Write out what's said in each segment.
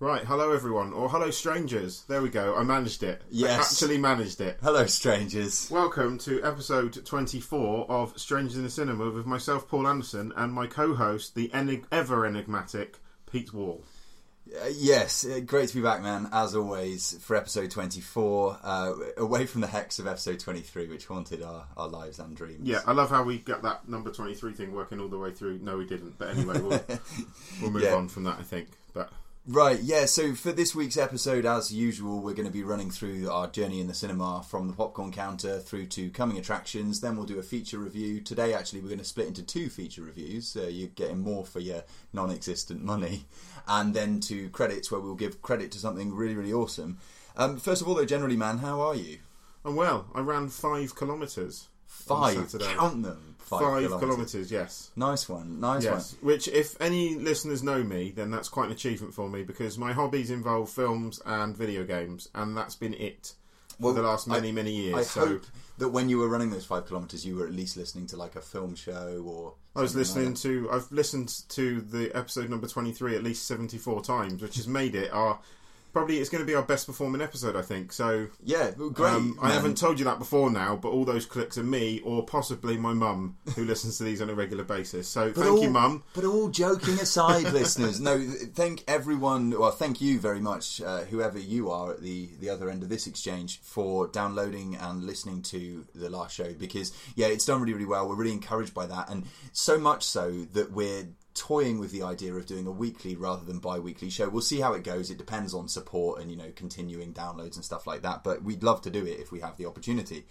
Right, hello everyone, or hello strangers. There we go. I managed it. Yes. I actually managed it. Hello, strangers. Welcome to episode 24 of Strangers in the Cinema with myself, Paul Anderson, and my co-host, the enig- ever enigmatic Pete Wall. Uh, yes, uh, great to be back, man. As always, for episode twenty-four, uh, away from the hex of episode twenty-three, which haunted our, our lives and dreams. Yeah, I love how we got that number 23 thing working all the way through. No, we didn't. But anyway, we'll, we'll move Yeah. on from that, I think. But Right, yeah, so for this week's episode, as usual, we're going to be running through our journey in the cinema from the popcorn counter through to coming attractions. Then we'll do a feature review. Today, actually, we're going to split into two feature reviews, so you're getting more for your non existent money. And then to credits, where we'll give credit to something really, really awesome. Um, first of all, though, generally, man, how are you? and well, I ran five kilometres. Five, count them. Five, Five kilometres. kilometres, yes. Nice one, nice Yes, which if any listeners know me, then that's quite an achievement for me because my hobbies involve films and video games, and that's been it Well, for the last many, I- many years. I so hope that when you were running those five kilometres, you were at least listening to like a film show or. I was something like listening to, I've listened to the episode number 23 at least 74 times, which has made it our, probably it's going to be our best performing episode, I think. So. Yeah, great. um, I haven't told you that before now, but all those clicks are me or possibly my mum who listens to these on a regular basis. So But thank all- you, mum. But all joking aside, listeners, no, thank everyone. Well, thank you very much, uh, whoever you are at the the other end of this exchange, for downloading and listening to the last show. Because yeah, it's done really, really well. We're really encouraged by that, and so much so that we're toying with the idea of doing a weekly rather than bi-weekly show. We'll see how it goes. It depends on support and you know continuing downloads and stuff like that. But we'd love to do it if we have the opportunity.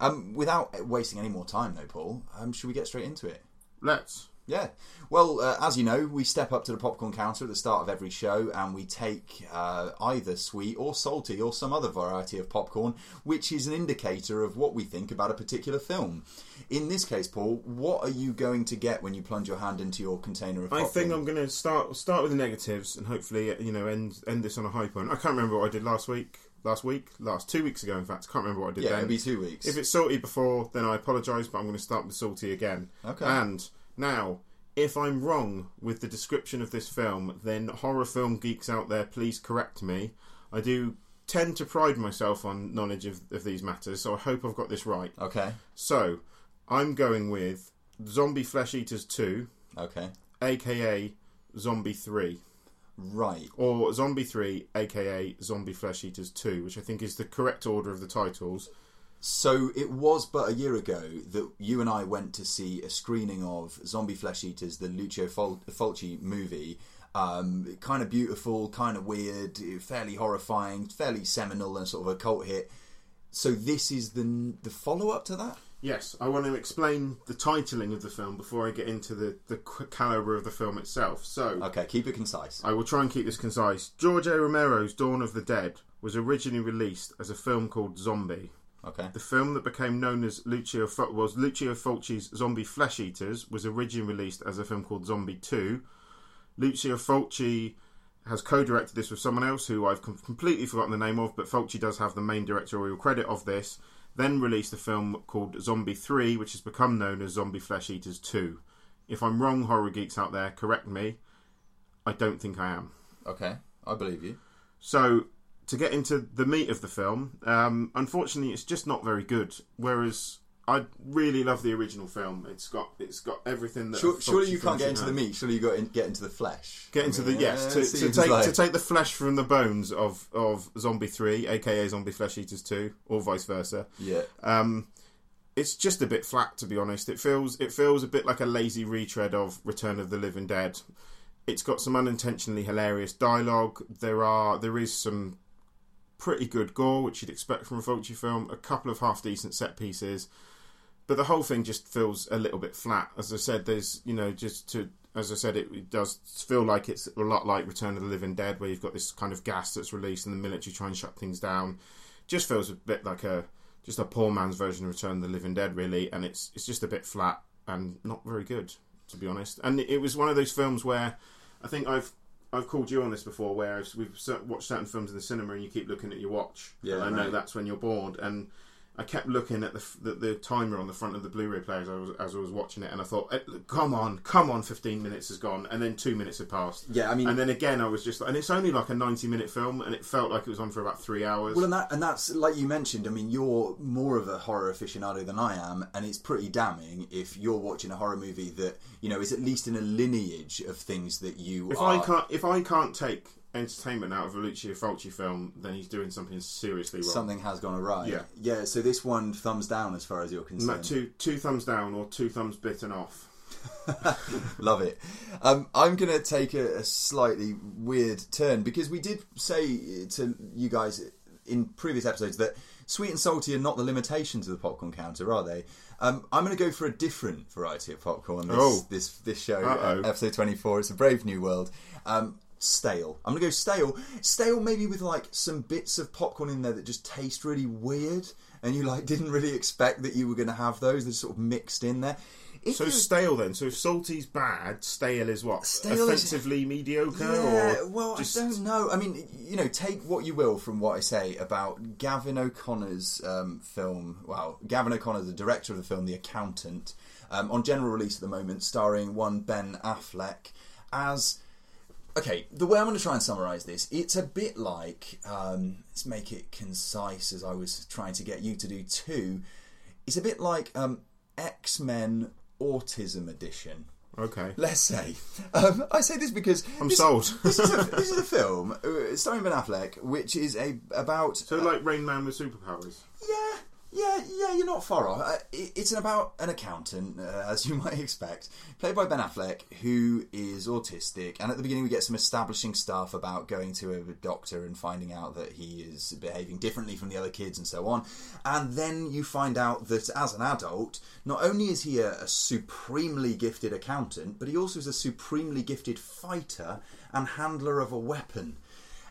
Um, without wasting any more time, though, Paul, um, should we get straight into it? Let's. Yeah. Well, uh, as you know, we step up to the popcorn counter at the start of every show and we take uh, either sweet or salty or some other variety of popcorn, which is an indicator of what we think about a particular film. In this case, Paul, what are you going to get when you plunge your hand into your container of I think I'm going to start start with the negatives and hopefully you know end end this on a high point. I can't remember what I did last week. Last week, last two weeks ago, in fact, I can't remember what I did Yeah, then. it'll be two weeks. If it's salty before, then I apologise, but I'm going to start with salty again. Okay. And now, if I'm wrong with the description of this film, then horror film geeks out there, please correct me. I do tend to pride myself on knowledge of, of these matters, so I hope I've got this right. Okay. So, I'm going with Zombie Flesh Eaters 2, Okay. aka Zombie 3. Right. or Zombie 3, aka Zombie Flesh Eaters 2, which I think is the correct order of the titles. So it was but a year ago that you and I went to see a screening of Zombie Flesh Eaters, the Lucio Fol- Fulci movie. Um, kind of beautiful, kind of weird, fairly horrifying, fairly seminal, and sort of a cult hit. So this is the the follow up to that. Yes, I want to explain the titling of the film before I get into the, the calibre of the film itself. So, Okay, keep it concise. I will try and keep this concise. George A. Romero's Dawn of the Dead was originally released as a film called Zombie. Okay, The film that became known as Lucio was Lucio Fulci's Zombie Flesh Eaters was originally released as a film called Zombie 2. Lucio Fulci has co-directed this with someone else who I've completely forgotten the name of, but Fulci does have the main directorial credit of this. Then released a film called Zombie 3, which has become known as Zombie Flesh Eaters 2. If I'm wrong, horror geeks out there, correct me. I don't think I am. okay, I believe you. So, to get into the meat of the film, um, unfortunately, it's just not very good. Whereas I really love the original film. It's got it's got everything that. Sure, surely you can't get into the meat. Surely you got in, get into the flesh. Get I into mean, the yes to, to take like- to take the flesh from the bones of of Zombie Three, aka Zombie Flesh Eaters Two, or vice versa. yeah. Um, it's just a bit flat, to be honest. It feels it feels a bit like a lazy retread of Return of the Living Dead. It's got some unintentionally hilarious dialogue. There are there is some pretty good gore, which you'd expect from a Fulci film. A couple of half decent set pieces, but the whole thing just feels a little bit flat. As I said, there's you know just to as I said, it, it does feel like it's a lot like Return of the Living Dead, where you've got this kind of gas that's released and the military try and shut things down. Just feels a bit like a just a poor man's version of Return of the Living Dead, really, and it's it's just a bit flat and not very good, to be honest. And it was one of those films where I think I've I've called you on this before, where we've watched certain films in the cinema and you keep looking at your watch. Yeah, and I know right. that's when you're bored. And I kept looking at the, the the timer on the front of the Blu-ray player as I was as I was watching it, and I thought, "Eh, "Come on, come on!" Fifteen minutes has gone, and then two minutes had passed. Yeah, I mean- and then again, I was just, and it's only like a ninety-minute film, and it felt like it was on for about three hours. Well, and that and that's like you mentioned. I mean, you're more of a horror aficionado than I am, and it's pretty damning if you're watching a horror movie that you know is at least in a lineage of things that you. if are, I can't, if I can't take entertainment out of a Lucio Fulci film, then he's doing something seriously wrong. something has gone awry. Yeah. yeah. So this one thumbs down as far as you're concerned. two two thumbs down or two thumbs bitten off. Love it. Um, I'm going to take a, a slightly weird turn because we did say to you guys in previous episodes that sweet and salty are not the limitations of the popcorn counter, are they? Um, I'm going to go for a different variety of popcorn this Oh. this, this show, Uh-oh. uh, episode 24. It's a brave new world. Um, stale. I'm going to go stale. Stale, maybe with like some bits of popcorn in there that just taste really weird, and you like didn't really expect that you were going to have those. They're sort of mixed in there. If So stale then. So if salty's bad, stale is what? Stale is- Offensively mediocre Yeah, or well, just I don't know. I mean, you know, take what you will from what I say about Gavin O'Connor's um, film. Well, Gavin O'Connor, the director of the film, The Accountant, um, on general release at the moment, starring one Ben Affleck as. Okay, the way I'm going to try and summarise this, it's a bit like um, let's make it concise, as I was trying to get you to do too. It's a bit like um, X Men Autism Edition okay. let's say. Um, I say this because I'm this, sold. this, is a, this is a film uh, starring Ben Affleck, which is a about. So like Rain Man with superpowers. yeah, yeah, yeah. You're not far off. Uh, it, it's about an accountant, uh, as you might expect, played by Ben Affleck, who is autistic. And at the beginning, we get some establishing stuff about going to a doctor and finding out that he is behaving differently from the other kids and so on. And then you find out that as an adult, not only is he a, a supremely gifted accountant, but he also is a supremely gifted fighter and handler of a weapon.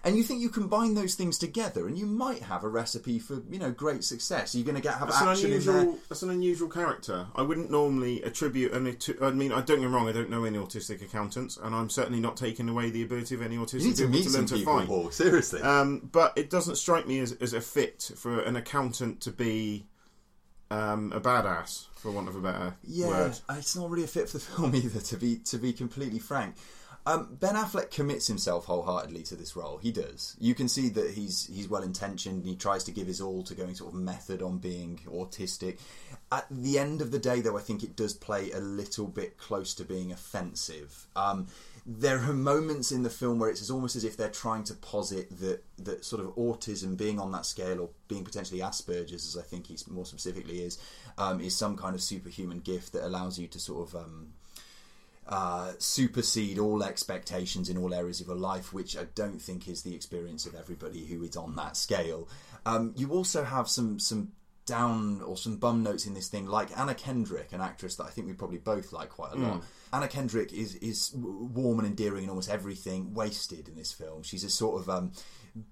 And you think you combine those things together, and you might have a recipe for you know great success. You're going to get have That's an action in there. unusual. That's an unusual character. I wouldn't normally attribute any. To, I mean, I don't get me wrong. I don't know any autistic accountants, and I'm certainly not taking away the ability of any autistic You need to people meet to some to people, fight. Paul. Seriously. Um, but it doesn't strike me as, as a fit for an accountant to be um, a badass, for want of a better yeah, word. it's not really a fit for the film either. To be to be completely frank, um, Ben Affleck commits himself wholeheartedly to this role. He does. You can see that he's he's well intentioned. And he tries to give his all to going sort of method on being autistic. At the end of the day, though, I think it does play a little bit close to being offensive. Um, there are moments in the film where it's almost as if they're trying to posit that that sort of autism being on that scale or being potentially Asperger's, as I think he's more specifically is, um, is some kind of superhuman gift that allows you to sort of um, uh, supersede all expectations in all areas of your life, which I don't think is the experience of everybody who is on that scale. Um, you also have some some down or some bum notes in this thing, like Anna Kendrick, an actress that I think we probably both like quite a lot. Anna Kendrick is is warm and endearing in almost everything. Wasted in this film, she's a sort of um,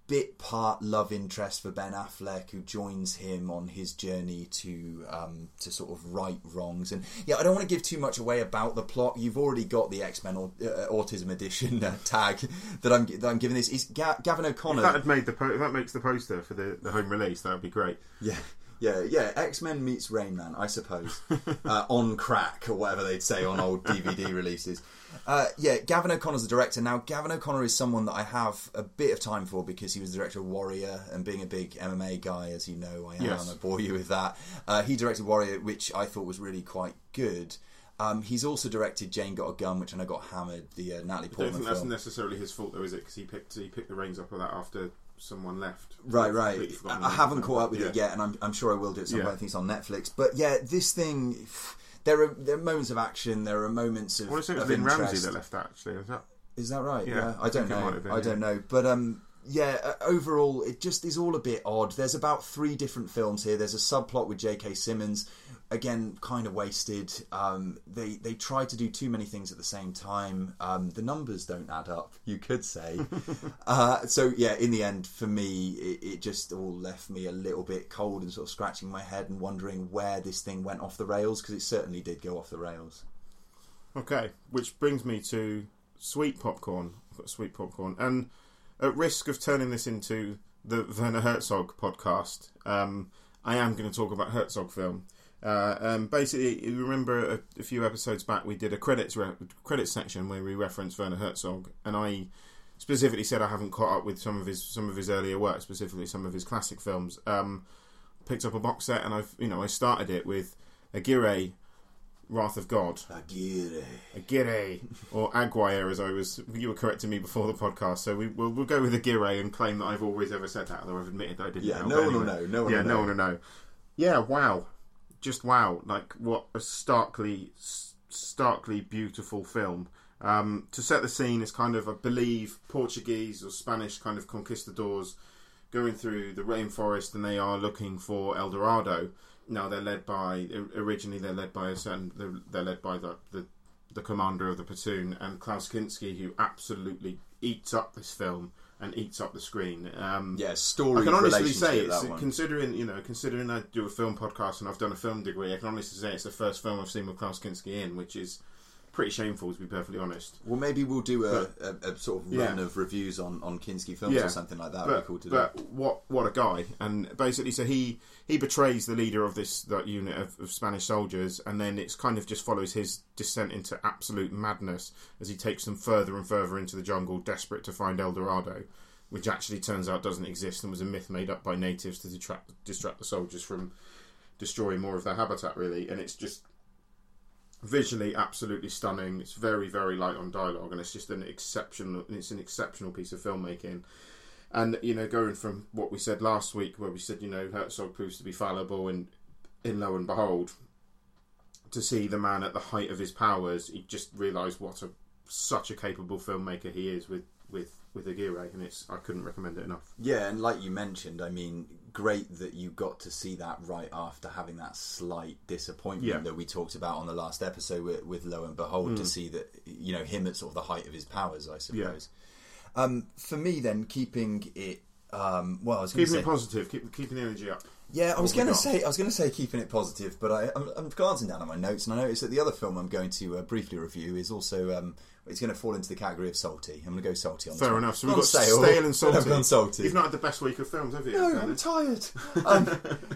bit part love interest for Ben Affleck, who joins him on his journey to um, to sort of right wrongs. And yeah, I don't want to give too much away about the plot. You've already got the X Men uh, Autism Edition uh, tag that I'm that I'm giving this. Is Ga- Gavin O'Connor? If that had made the po- if that makes the poster for the, the home release, that would be great. Yeah, yeah, yeah. X Men meets Rain Man, I suppose, uh, on crack or whatever they'd say on old DVD releases. Uh, yeah, Gavin O'Connor's the director. Now, Gavin O'Connor is someone that I have a bit of time for because he was the director of Warrior, and being a big MMA guy, as you know, I am. Yes. I bore you with that. Uh, he directed Warrior, which I thought was really quite good. Um, he's also directed Jane Got a Gun, which I know got hammered, the uh, Natalie I don't Portman think that's film. necessarily his fault, though, is it? Because he picked he picked the reins up of that after someone left. Right, right. I I haven't caught up with Yeah. it yet, and I'm, I'm sure I will do at some Yeah. I think it's on Netflix. But yeah, this thing, there are there are moments of action. There are moments of. I want to say it was of Lynne. Ramsay that left that. Actually, is that? Is that right? Yeah, Yeah, I I don't might know. been, I don't know, but um, yeah. Uh, overall, it just is all a bit odd. There's about three different films here. There's a subplot with J.K. Simmons, again, kind of wasted. Um, they they try to do too many things at the same time. Um, the numbers don't add up. You could say. uh, so yeah, in the end, for me, it, it just all left me a little bit cold and sort of scratching my head and wondering where this thing went off the rails because it certainly did go off the rails. Okay, which brings me to sweet popcorn. I've got sweet popcorn, and at risk of turning this into the Werner Herzog podcast, um, I am going to talk about Herzog film. Uh, um, basically, you remember a, a, few episodes back we did a credits re- credits section where we referenced Werner Herzog, and I specifically said I haven't caught up with some of his some of his earlier work, specifically some of his classic films. Um, picked up a box set, and I've you know I started it with Aguirre, Wrath of God, Aguirre, Aguirre, or Aguirre, as I was you were correcting me before the podcast. So we will we'll go with Aguirre and claim that I've always ever said that, although I've admitted that I didn't. Yeah, know, no one anyway. will know. No one yeah, will no know. one will know. Yeah, wow, just wow! Like what a starkly, starkly beautiful film. Um, to set the scene, is kind of, I believe, Portuguese or Spanish kind of conquistadors going through the rainforest, and they are looking for El Dorado. Now they're led by originally they're led by a certain they're, they're led by the, the the commander of the platoon and Klaus Kinski, who absolutely eats up this film and eats up the screen. Um, Yeah, story. I can honestly say it's considering you know considering I do a film podcast and I've done a film degree. I can honestly say it's the first film I've seen with Klaus Kinski in, which is pretty shameful to be perfectly honest. Well, maybe we'll do a, a, a sort of run Yeah. of reviews on, on Kinski films Yeah. or something like that. But, cool to but what what a guy! And basically, so he he betrays the leader of this that unit of, of Spanish soldiers, and then it's kind of just follows his descent into absolute madness as he takes them further and further into the jungle, desperate to find El Dorado, which actually turns out doesn't exist and was a myth made up by natives to detract, distract the soldiers from destroying more of their habitat. Really, and it's just visually absolutely stunning. It's very very light on dialogue, and it's just an exceptional. It's an exceptional piece of filmmaking. And you know, going from what we said last week, where we said you know Herzog proves to be fallible, and in lo and behold, to see the man at the height of his powers, you just realise what a such a capable filmmaker he is with with with Aguirre, and it's I couldn't recommend it enough. Yeah, and like you mentioned, I mean, great that you got to see that right after having that slight disappointment Yeah. that we talked about on the last episode with, with Lo and Behold Mm. to see that you know him at sort of the height of his powers, I suppose. Um, for me, then keeping it. Um, well, I was Keeping say, it positive, keep keeping the energy up. Yeah, I was going to say, I was going to say keeping it positive, but I, I'm, I'm glancing down at my notes and I noticed that the other film I'm going to uh, briefly review is also um, it's going to fall into the category of salty. I'm going to go salty on this Fair one. enough. So we've got stale, stale and salty. I've salty. You've not had the best week of films, have you? No, I'm tired. um,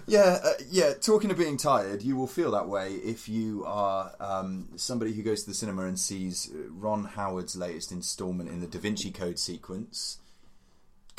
yeah, uh, yeah. Talking of being tired, you will feel that way if you are um, somebody who goes to the cinema and sees uh, Ron Howard's latest instalment in the Da Vinci Code sequence.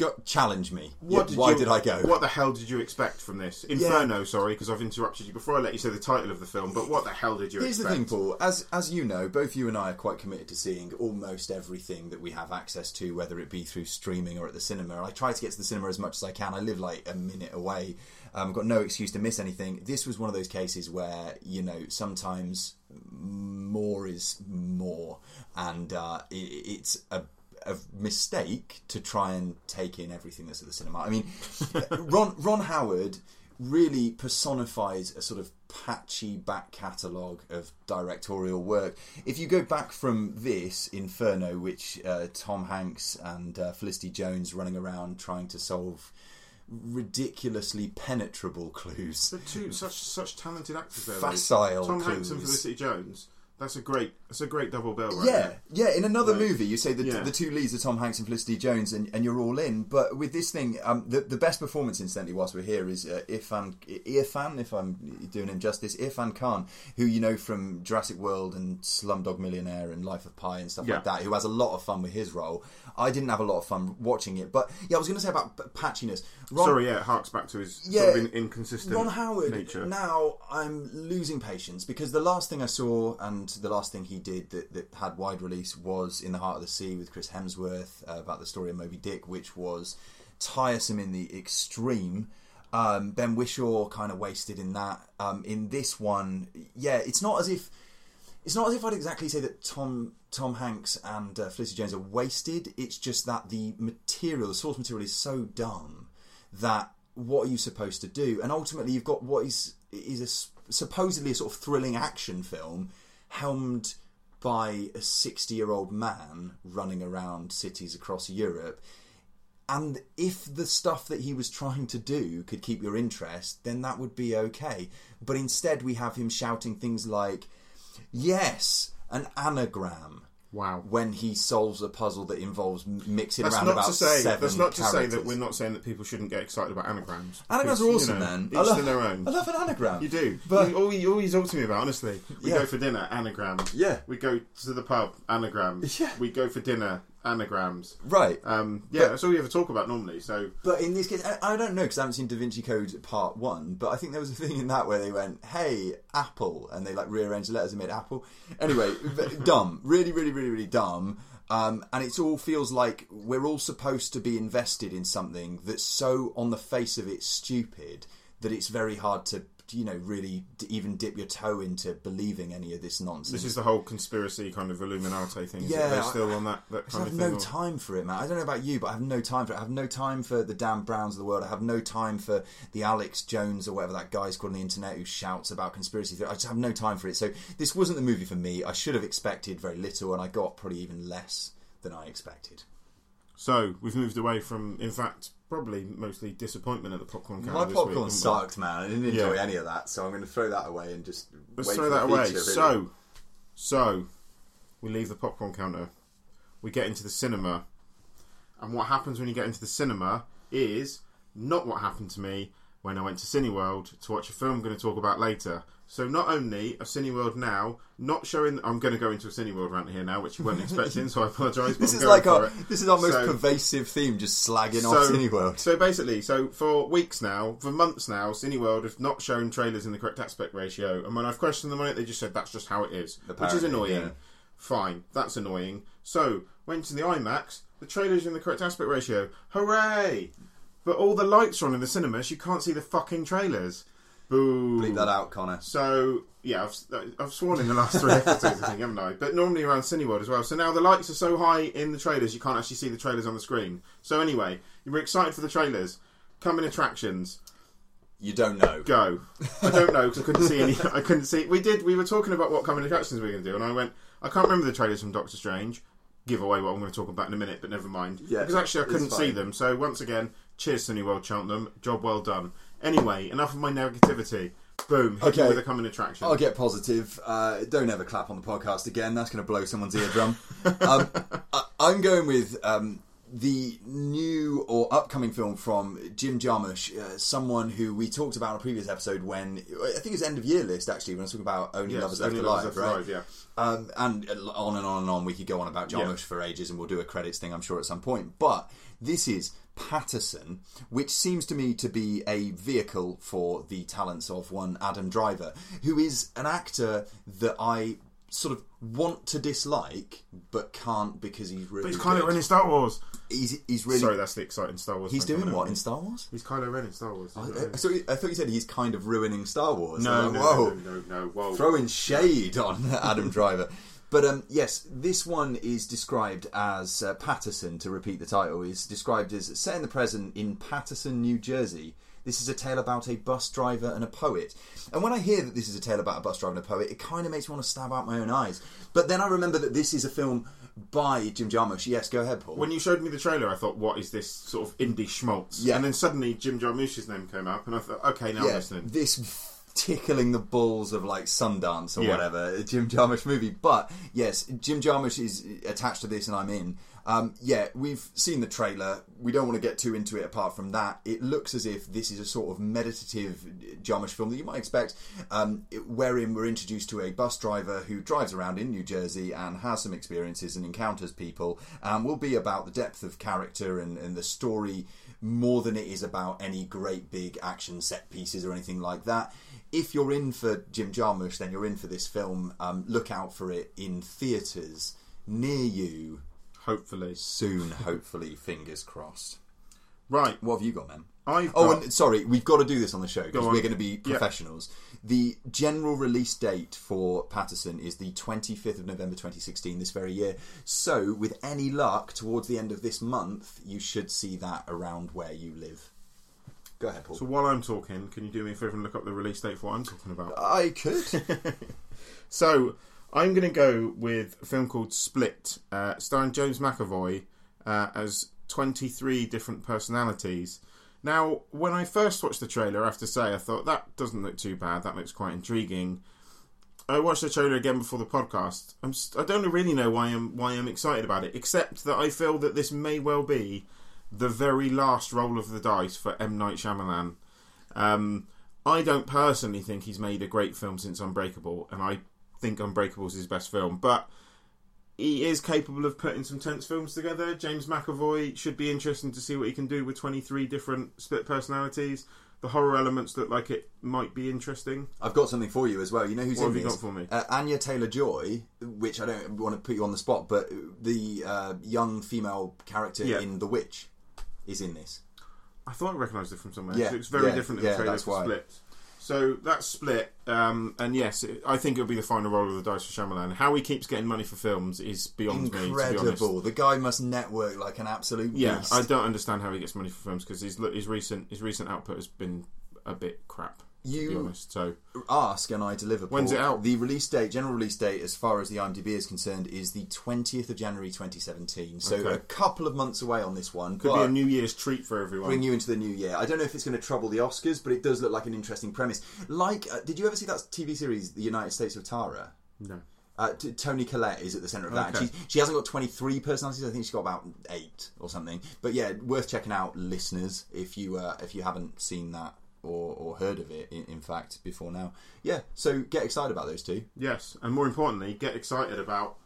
Go, challenge me. What Yeah, did why you- did I go? What the hell did you expect from this? Inferno, sorry, because I've interrupted you before I let you say the title of the film, but what the hell did you Here's the thing, Paul. As as you know, both you and I are quite committed to seeing almost everything that we have access to, whether it be through streaming or at the cinema. I try to get to the cinema as much as I can. I live like a minute away. Um, I've got no excuse to miss anything. This was one of those cases where you know sometimes more is more, and uh, it, it's a a mistake to try and take in everything that's at the cinema. I mean, Ron Ron Howard really personifies a sort of patchy back catalogue of directorial work. If you go back from this Inferno, which uh, Tom Hanks and uh, Felicity Jones running around trying to solve ridiculously penetrable clues. The two such such talented actors there. though. Facile Tom Hanks and. Felicity Jones. That's a great. That's a great double bill, right Yeah, there. yeah. In another Right. movie, you say the, Yeah. the two leads are Tom Hanks and Felicity Jones, and, and you're all in. But with this thing, um, the the best performance, incidentally, whilst we're here, is uh, Irfan Irfan, if I'm doing him justice, Irfan Khan, who you know from Jurassic World and Slumdog Millionaire and Life of Pi and stuff Yeah. like that, who has a lot of fun with his role. I didn't have a lot of fun watching it, but yeah, I was going to say about p- patchiness. Ron, Sorry, yeah, it harks back to his Yeah, sort of in, inconsistent Ron Howard. nature. Now I'm losing patience because the last thing I saw and the last thing he did that, that had wide release was In the Heart of the Sea with Chris Hemsworth uh, about the story of Moby Dick, which was tiresome in the extreme. Um, ben Whishaw kind of wasted in that. Um, in this one, yeah, it's not as if it's not as if I'd exactly say that Tom Tom Hanks and uh, Felicity Jones are wasted. It's just that the material, the source material, is so dumb that what are you supposed to do? And ultimately, you've got what is is a supposedly a sort of thrilling action film, helmed by a sixty-year-old man running around cities across Europe. And if the stuff that he was trying to do could keep your interest, then that would be okay. But instead, we have him shouting things like, Yes, an anagram. Wow. when he solves a puzzle that involves mixing That's around not about to say. seven That's not to say that we're not saying that people shouldn't get excited about anagrams. Anagrams are you awesome, know, man. Each I love, to their own. I love an anagram. You do. But- you, all, you, all you talk to me about, honestly. We Yeah. go for dinner, anagram. Yeah. We go to the pub, anagrams. Yeah. We go for dinner, anagrams. Right. Um, yeah, But- that's all we ever talk about normally. So But in this case, I, I don't know because I haven't seen Da Vinci Code Part One. But I think there was a thing in that where they went, "Hey, Apple," and they like rearranged the letters and made Apple. Anyway, dumb, really, really, really, really dumb. Um, and it all feels like we're all supposed to be invested in something that's so on the face of it stupid that it's very hard to, you know, really d- even dip your toe into believing any of this nonsense. this is the whole conspiracy kind of Illuminati thing. Yeah, they're I- still on that, that I kind have of no or- time for it, man. I don't know about you, but I have no time for it. I have no time for the Dan Browns of the world. I have no time for the Alex Jones or whatever that guy's called on the internet who shouts about conspiracy theory. I just have no time for it. So this wasn't the movie for me. I should have expected very little, and I got probably even less than I expected. So we've moved away from, in fact, probably mostly disappointment at the popcorn counter. My this popcorn week, sucked, man. I didn't enjoy Yeah. any of that, so I'm going to throw that away and just Let's wait throw for that away. feature, really. So, so we leave the popcorn counter. We get into the cinema, and what happens when you get into the cinema is not what happened to me when I went to Cineworld to watch a film I'm going to talk about later. So not only a Cineworld now not showing, I'm going to go into a Cineworld rant here now, which you weren't expecting, so I apologise. this is like our it. this is our most So- pervasive theme, just slagging off Cineworld. so basically, so for weeks now, for months now, Cineworld have not shown trailers in the correct aspect ratio, and when I've questioned them on it, they just said that's just how it is, which is annoying. yeah. Fine, that's annoying. So went to the IMAX, the trailers in the correct aspect ratio. Hooray! But all the lights are on in the cinemas, you can't see the fucking trailers. Boo! Bleep that out, Connor. So yeah, I've, uh, I've sworn in the last three episodes, I think, haven't I? But normally around Cineworld as well. So now the lights are so high in the trailers, you can't actually see the trailers on the screen. So anyway, you were excited for the trailers. Coming attractions, You don't know. go. I don't know because I couldn't see any. I couldn't see. We did. We were talking about what coming attractions we were going to do, and I went. I can't remember the trailers from Doctor Strange. Give away what I'm going to talk about in a minute, but never mind. Yeah, because actually I couldn't see them. So once again, cheers, Cineworld Cheltenham. Job well done. Anyway, enough of my negativity. Boom. Hit Okay. with a coming attraction. I'll get positive. Uh, don't ever clap on the podcast again. That's going to blow someone's eardrum. um, I, I'm going with um, the new or upcoming film from Jim Jarmusch, uh, someone who we talked about in a previous episode when I think it's end of year list actually when I was talking about Only Yes, Lovers Left Only Alive, right? Alive, Um, and on and on and on, we could go on about Jarmusch Yeah. for ages, and we'll do a credits thing, I'm sure, at some point. But this is Paterson, which seems to me to be a vehicle for the talents of one Adam Driver, who is an actor that I sort of want to dislike, but can't because he's really. But he's Kylo good. Ren in Star Wars. He's he's really. Sorry, that's the exciting Star Wars. he's doing what in Star Wars? He's Kylo Ren in Star Wars. I, I, so I thought you said he's kind of ruining Star Wars. no, I'm no, like, Whoa no, no, no, Whoa. throwing shade on Adam Driver. But um, yes, this one is described as uh, Paterson. To repeat the title, is described as set in the present in Paterson, New Jersey. This is a tale about a bus driver and a poet. And when I hear that this is a tale about a bus driver and a poet, it kind of makes me want to stab out my own eyes. But then I remember that this is a film by Jim Jarmusch. Yes, go ahead, Paul. When you showed me the trailer, I thought, "What is this sort of indie schmaltz?" Yeah. And then suddenly Jim Jarmusch's name came up, and I thought, "Okay, now I'm listening." this tickling the balls of like Sundance or Yeah. whatever Jim Jarmusch movie. But yes, Jim Jarmusch is attached to this, and I'm in. Um, yeah, we've seen the trailer. We don't want to get too into it. Apart from that, it looks as if this is a sort of meditative Jarmusch film that you might expect, um, wherein we're introduced to a bus driver who drives around in New Jersey and has some experiences and encounters people, and will be about the depth of character and, and the story more than it is about any great big action set pieces or anything like that. If you're in for Jim Jarmusch, then you're in for this film. Um, look out for it in theatres near you Hopefully, soon. Hopefully, fingers crossed. right. What have you got, man? I've Oh, got- and sorry, we've got to do this on the show because Go we're going to be professionals. The general release date for Paterson is the 25th of November 2016, this very year. So, with any luck, towards the end of this month, you should see that around where you live. Go ahead, Paul. So while I'm talking, can you do me a favour and look up the release date for what I'm talking about? I could. So I'm going to go with a film called Split, uh, starring James McAvoy uh, as 23 different personalities. Now, when I first watched the trailer, I have to say, I thought that doesn't look too bad. That looks quite intriguing. I watched the trailer again before the podcast. I'm st- I don't really know why I'm why I'm excited about it, except that I feel that this may well be the very last roll of the dice for M Night Shyamalan. Um, I don't personally think he's made a great film since Unbreakable, and I think Unbreakable is his best film, but he is capable of putting some tense films together. James McAvoy should be interesting to see what he can do with 23 different split personalities. The horror elements look like it might be interesting. I've got something for you as well. You know who's What in have you this? got for me? Uh, Anya Taylor Joy, which I don't want to put you on the spot, but the uh, young female character Yeah. in The Witch is in this. I thought I recognised it from somewhere. Yeah, it looks very yeah, different in yeah, the trailer that's to. Split. So that's Split, um, and yes, it, I think it'll be the final roll of the dice for Shyamalan. How he keeps getting money for films is beyond me. To be honest. Incredible. The guy must network like an absolute Yeah, beast. I don't understand how he gets money for films because his his recent his recent output has been a bit crap. To be You- honest, so ask and I deliver. When's Paul. it out? The release date, general release date, as far as the IMDb is concerned, is the twentieth of January, twenty seventeen. So Okay. a couple of months away on this one. could be a New Year's treat for everyone. bring you into the new year. I don't know if it's going to trouble the Oscars, but it does look like an interesting premise. Like, uh, did you ever see that TV series, The United States of Tara? no, Uh, t- Toni Collette is at the centre of that. Okay. She's, she hasn't got 23 personalities. I think she's got about eight or something. But yeah, worth checking out, listeners, if you uh, if you haven't seen that or, or heard of it. In, in fact, before now, yeah. So get excited about those two. yes, and more importantly, get excited about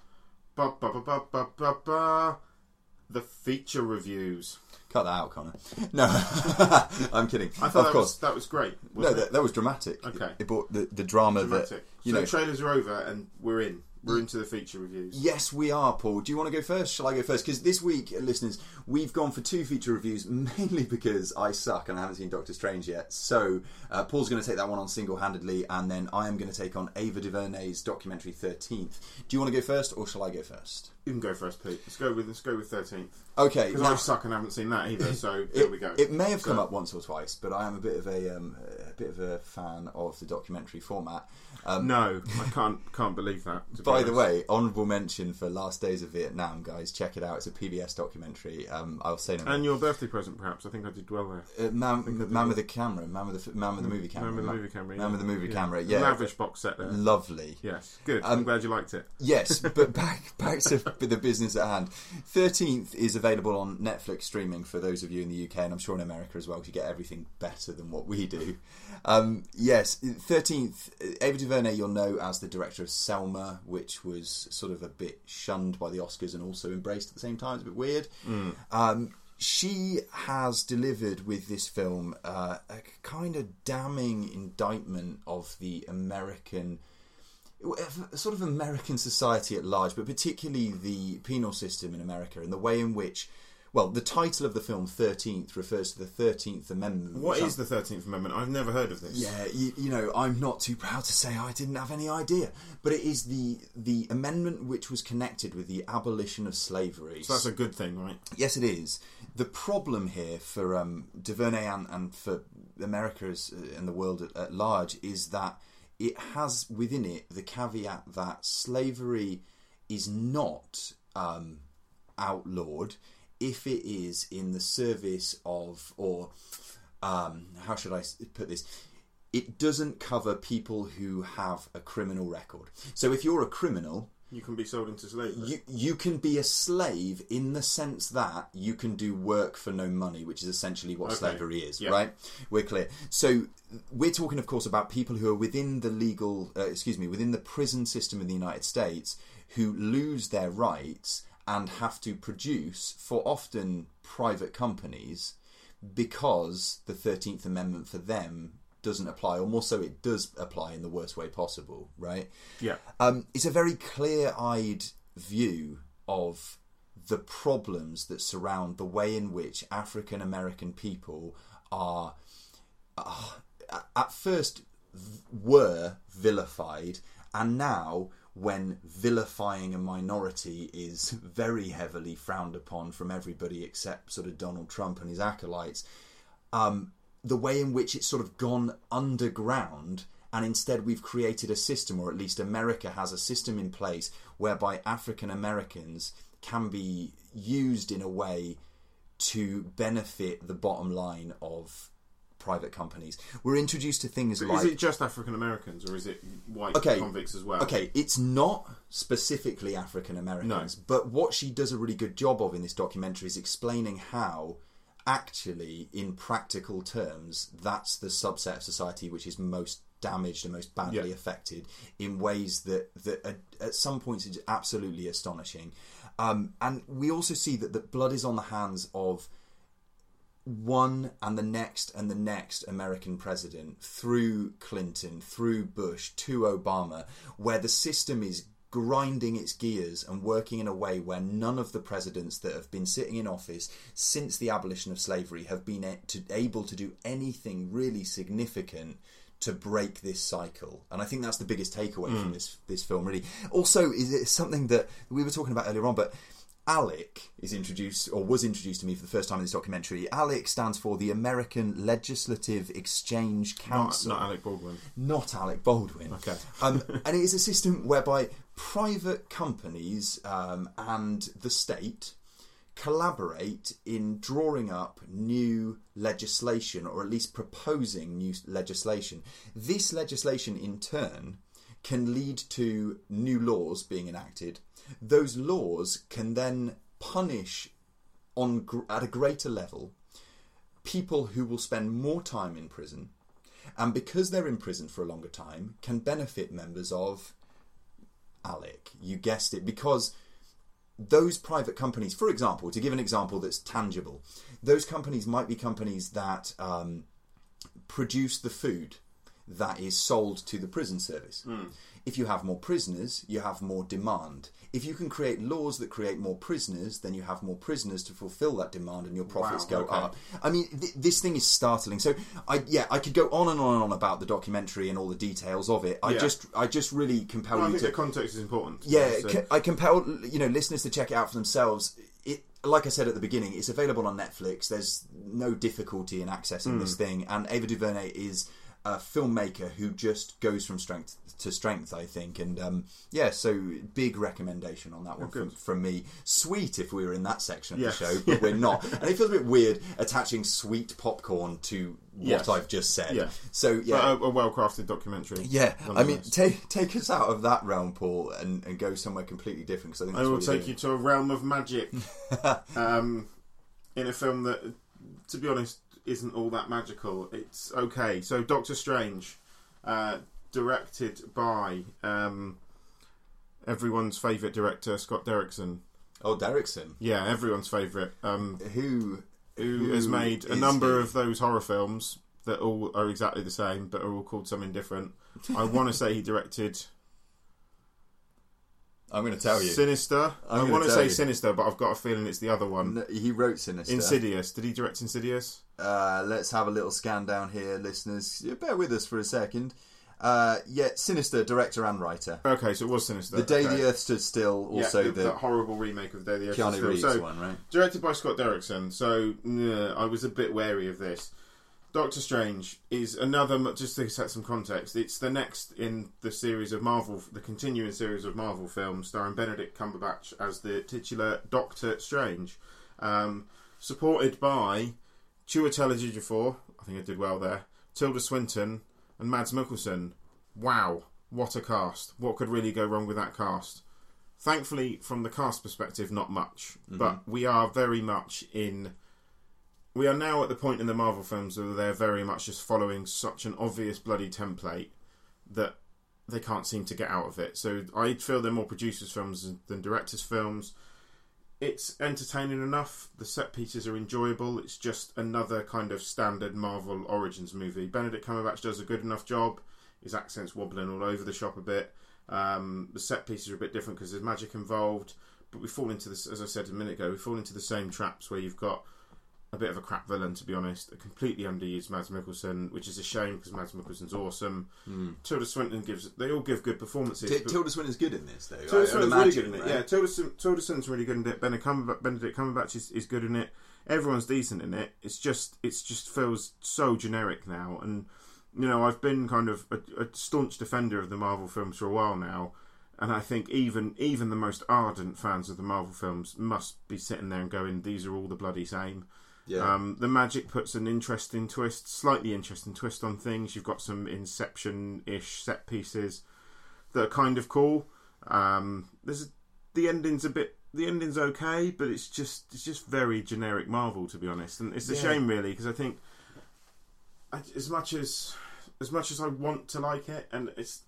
ba ba ba ba ba ba ba the feature reviews. Cut that out, Connor. No, I'm kidding. I thought of that course. was that was great. no, that, that was dramatic. Okay. It brought the, the drama dramatic. that you so know. the trailers are over and we're in. We're into the feature reviews. Yes, we are, Paul. Do you want to go first? Shall I go first? Because this week, listeners, we've gone for two feature reviews, mainly because I suck and I haven't seen Doctor Strange yet. So uh, Paul's going to take that one on single handedly, and then I am going to take on Ava DuVernay's documentary 13th. Do you want to go first, or shall I go first? You can go first, Pete. Let's go with let's go with thirteenth Okay. because I suck and I haven't seen that either. So there it, we go. it may have come up once or twice, but I am a bit of a, um, a bit of a fan of the documentary format. Um, No, I can't can't believe that. to be By the way, honourable mention for Last Days of Vietnam, guys. Check it out. It's a PBS documentary. Um, I'll say no more. and your birthday present, perhaps. I think I did well there. Uh, man, think I man well. with the camera, man with the man with the movie camera, Man with the movie camera. man with the movie camera. Yeah, lavish box set there. lovely. Yes, good. Um, I'm glad you liked it. Yes, but back back to the business at hand. Thirteenth is available on Netflix streaming for those of you in the UK, and I'm sure in America as well. 'cause you get everything better than what we do. Um, yes, Thirteenth. Ava DuVernay, you'll know as the director of Selma, which was sort of a bit shunned by the Oscars and also embraced at the same time. It's a bit weird. Um, she has delivered with this film uh, a kind of damning indictment of the American sort of American society at large, but particularly the penal system in America and the way in which, well, the title of the film Thirteenth refers to the Thirteenth Amendment. What is is the Thirteenth Amendment? I've never heard of this. yeah, you, you know, I'm not too proud to say I didn't have any idea, but it is the the amendment which was connected with the abolition of slavery. So that's a good thing, right? Yes, it is. The problem here for um, DuVernay and, and for America as, and the world at, at large is that it has within it the caveat that slavery is not um, outlawed if it is in the service of, or um, how should I put this? It doesn't cover people who have a criminal record. So if you're a criminal, You can be sold into slavery. you you can be a slave in the sense that you can do work for no money, which is essentially what Okay. slavery is, Yeah. right? We're clear. So we're talking, of course, about people who are within the legal, uh, excuse me, within the prison system in the United States who lose their rights and have to produce for often private companies because the Thirteenth Amendment for them doesn't apply, or more so, it does apply in the worst way possible, right? yeah. Um, it's a very clear eyed view of the problems that surround the way in which African American people are, uh, at first, were vilified, and now, when vilifying a minority is very heavily frowned upon from everybody except sort of Donald Trump and his acolytes, um, the way in which it's sort of gone underground and instead we've created a system or at least america has a system in place whereby african americans can be used in a way to benefit the bottom line of private companies. We're introduced to things Is like Is it just African Americans or is it white Okay. convicts as well? Okay, it's not specifically African Americans, No. but what she does a really good job of in this documentary is explaining how, actually, in practical terms, that's the subset of society which is most damaged and most badly Yeah. affected in ways that that at, at some points is absolutely astonishing. Um, and we also see that the blood is on the hands of one and the next and the next American president through Clinton, through Bush to Obama, where the system is grinding its gears and working in a way where none of the presidents that have been sitting in office since the abolition of slavery have been able to do anything really significant to break this cycle. And I think that's the biggest takeaway from mm. this this film really. Also is it something that we were talking about earlier on but ALEC is introduced or was introduced to me for the first time in this documentary. ALEC stands for the American Legislative Exchange Not, Council not Alec Baldwin. not Alec Baldwin. Okay. um, and it is a system whereby private companies um, and the state collaborate in drawing up new legislation or at least proposing new legislation. This legislation, in turn, can lead to new laws being enacted. Those laws can then punish on at a greater level people who will spend more time in prison and because they're in prison for a longer time can benefit members of ALEC. You guessed it, because those private companies, for example, to give an example that's tangible, those companies might be companies that um, produce the food that is sold to the prison service. If you have more prisoners, you have more demand. If you can create laws that create more prisoners, then you have more prisoners to fulfill that demand, and your profits Wow, go okay. up. I mean, th- this thing is startling. So, I yeah, I could go on and on and on about the documentary and all the details of it. I Yeah. just, I just really compel Well, I you think to the context is important. yeah, So- I compel you know listeners to check it out for themselves. It, like I said at the beginning, it's available on Netflix. There's no difficulty in accessing this hmm. thing, and Ava DuVernay is a filmmaker who just goes from strength to strength. I think, and um, yeah, so big recommendation on that one from, from me. Sweet if we were in that section of Yes. the show, but we're not, and it feels a bit weird attaching sweet popcorn to what Yes. I've just said. Yeah. So yeah, a, a well crafted documentary. yeah, I mean, take take us out of that realm, Paul, and, and go somewhere completely different. Because I think I will take doing. you to a realm of magic. um, in a film that, to be honest, isn't all that magical. It's okay. So, Doctor Strange, uh, directed by um, everyone's favourite director, Scott Derrickson. Oh, Derrickson, Yeah, everyone's favourite. Um, who who has made a number he? of those horror films that all are exactly the same, but are all called something different. I want to say he directed I'm going to tell you. Sinister. I'm I want to say you. Sinister, but I've got a feeling it's the other one. He wrote Sinister. Insidious. Did he direct Insidious? Uh, let's have a little scan down here, listeners. Bear with us for a second. Uh, yeah, Sinister, director and writer. Okay, so it was Sinister. The Day okay. the Earth Stood Still, also yeah, the that horrible remake of the Day the Earth Stood Keanu Still. Reeves So, one, right? directed by Scott Derrickson. So yeah, I was a bit wary of this. Doctor Strange is another. Just to set some context, it's the next in the series of Marvel, the continuing series of Marvel films starring Benedict Cumberbatch as the titular Doctor Strange, um, supported by Chiwetel Ejiofor. I think I did well there. Tilda Swinton and Mads Mikkelsen. Wow, what a cast! What could really go wrong with that cast? Thankfully, from the cast perspective, not much. But we are very much in. We are now at the point in the Marvel films where they're very much just following such an obvious bloody template that they can't seem to get out of it. So I feel they're more producers' films than directors' films. It's entertaining enough. The set pieces are enjoyable. It's just another kind of standard Marvel Origins movie. Benedict Cumberbatch does a good enough job. His accent's wobbling all over the shop a bit. Um, the set pieces are a bit different because there's magic involved. But we fall into this, as I said a minute ago, we fall into the same traps where you've got a bit of a crap villain, to be honest. A completely underused Mads Mikkelsen, which is a shame because Mads Mikkelsen's awesome. Hmm. Tilda Swinton gives. They all give good performances. T- Tilda Swinton's good in this, though. Tilda I- Swinton's really imagine, good in it. Yeah, Tilda, Tilda Swinton's really good in it. Benedict Cumberbatch, Benedict Cumberbatch is, is good in it. Everyone's decent in it. It's just it's just feels so generic now. And you know, I've been kind of a, a staunch defender of the Marvel films for a while now. And I think even even the most ardent fans of the Marvel films must be sitting there and going, "These are all the bloody same." Yeah. Um, the magic puts an interesting twist, slightly interesting twist on things. You've got some Inception-ish set pieces that are kind of cool. Um, there's the ending's a bit. The ending's okay, but it's just it's just very generic Marvel to be honest, and it's a Yeah. shame really because I think as much as as much as I want to like it, and it's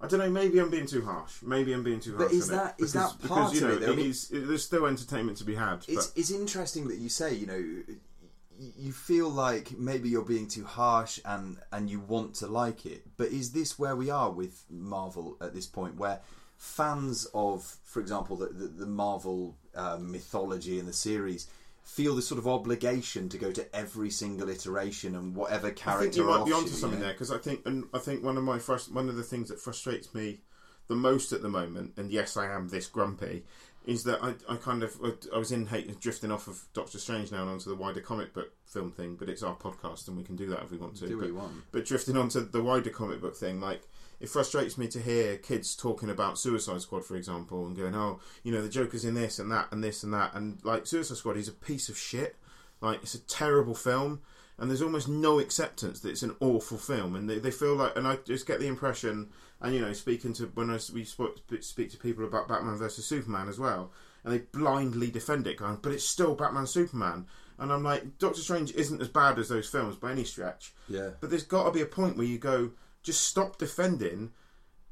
I don't know. Maybe I'm being too harsh. Maybe I'm being too harsh. But is on that- it is that because, part because, you of know, it, though? I it there's still entertainment to be had. It's it's interesting that you say you know you feel like maybe you're being too harsh and and you want to like it, but is this where we are with Marvel at this point where fans of, for example, the the, the Marvel uh, mythology and the series feel this sort of obligation to go to every single iteration and whatever character I think you might be onto something you know? there because I think, and I think one of my first, one of the things that frustrates me the most at the moment, and yes, I am this grumpy, is that I, I kind of, I was in hate drifting off of Doctor Strange now and onto the wider comic book film thing, but it's our podcast and we can do that if we want to. Do what but, you want. but drifting onto the wider comic book thing, like it frustrates me to hear kids talking about Suicide Squad, for example, and going, "Oh, you know, the Joker's in this and that and this and that," and like Suicide Squad is a piece of shit. Like it's a terrible film, and there's almost no acceptance that it's an awful film, and they, they feel like, and I just get the impression, and you know, speaking to when I we spoke, speak to people about Batman versus Superman as well, and they blindly defend it, going, "But it's still Batman Superman." And I'm like, Doctor Strange isn't as bad as those films by any stretch. Yeah. But there's got to be a point where you go, just stop defending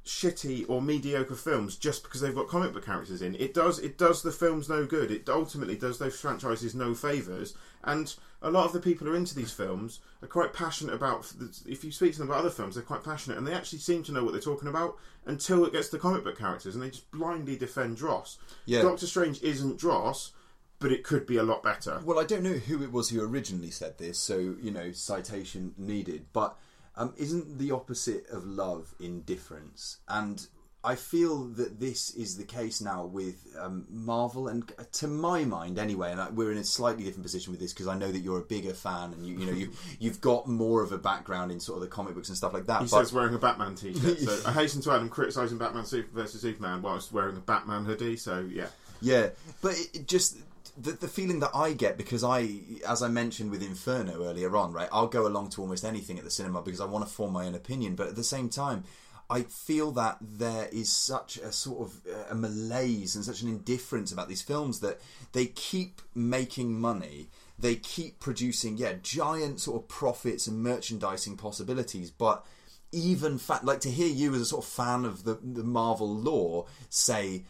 shitty or mediocre films just because they've got comic book characters in. It does it does the films no good. It ultimately does those franchises no favors. And a lot of the people who are into these films are quite passionate about. If you speak to them about other films, they're quite passionate and they actually seem to know what they're talking about until it gets to comic book characters, and they just blindly defend Dross. Yeah. Doctor Strange isn't Dross, but it could be a lot better. Well, I don't know who it was who originally said this, so you know, citation needed. But um, isn't the opposite of love indifference? And I feel that this is the case now with um, Marvel, and to my mind, anyway. And I, we're in a slightly different position with this because I know that you're a bigger fan, and you, you know, you you've got more of a background in sort of the comic books and stuff like that. He but says wearing a Batman t-shirt. So I hasten to add, I'm criticising Batman Super versus Superman whilst wearing a Batman hoodie. So yeah, Yeah, but it just the, the feeling that I get because I, as I mentioned with Inferno earlier on, right? I'll go along to almost anything at the cinema because I want to form my own opinion. But at the same time, I feel that there is such a sort of uh, a malaise and such an indifference about these films that they keep making money. They keep producing, yeah, giant sort of profits and merchandising possibilities, but even fa- like to hear you as a sort of fan of the the Marvel lore say,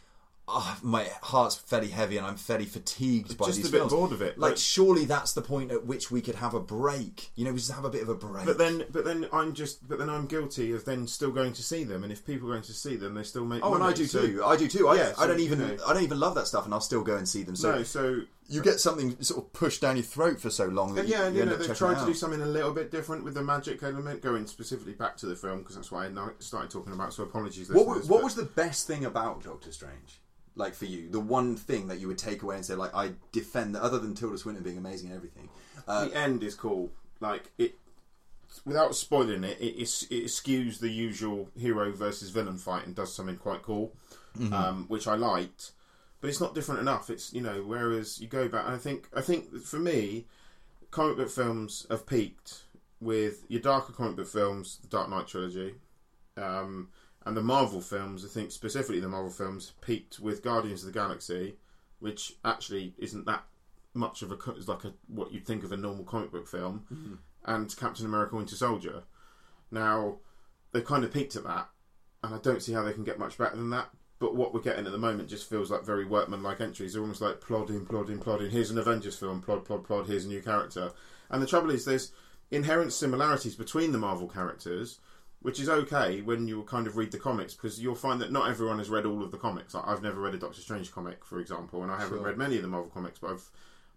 oh, my heart's fairly heavy and I'm fairly fatigued by Just these a bit films. bored of it, Like, like- surely that's the point at which we could have a break. You know, we just have a bit of a break. but then but then I'm just but then I'm guilty of then still going to see them. And if people are going to see them, they still make. oh, and I do So- too. I do too. I, Yeah, I don't even you know. I don't even love that stuff, and I'll still go and see them. So No, so you get something sort of pushed down your throat for so long that you, yeah, you you know checking tried to do something a little bit different with the magic element, going specifically back to the film because that's why I started talking about. So apologies, What, what but- was the best thing about Doctor Strange? Like for you, the one thing that you would take away and say, like, I defend that, other than Tilda Swinton being amazing and everything. Uh, the end is cool. Like it, without spoiling it, it, is- it skews the usual hero versus villain fight and does something quite cool, um, which I liked. But it's not different enough. It's you know, whereas you go back, and I think I think for me, comic book films have peaked with your darker comic book films, the Dark Knight trilogy, um, and the Marvel films. I think specifically the Marvel films peaked with Guardians of the Galaxy, which actually isn't that much of a it's like a what you'd think of a normal comic book film, mm-hmm. and Captain America: Winter Soldier. Now they've kind of peaked at that, and I don't see how they can get much better than that. But what we're getting at the moment just feels like very workman-like entries. They're almost like plodding, plodding, plodding. Here's an Avengers film, plod, plod, plod. Here's a new character. And the trouble is, there's inherent similarities between the Marvel characters, which is okay when you kind of read the comics because you'll find that not everyone has read all of the comics. Like, I've never read a Doctor Strange comic, for example, and I haven't Sure. read many of the Marvel comics, but I've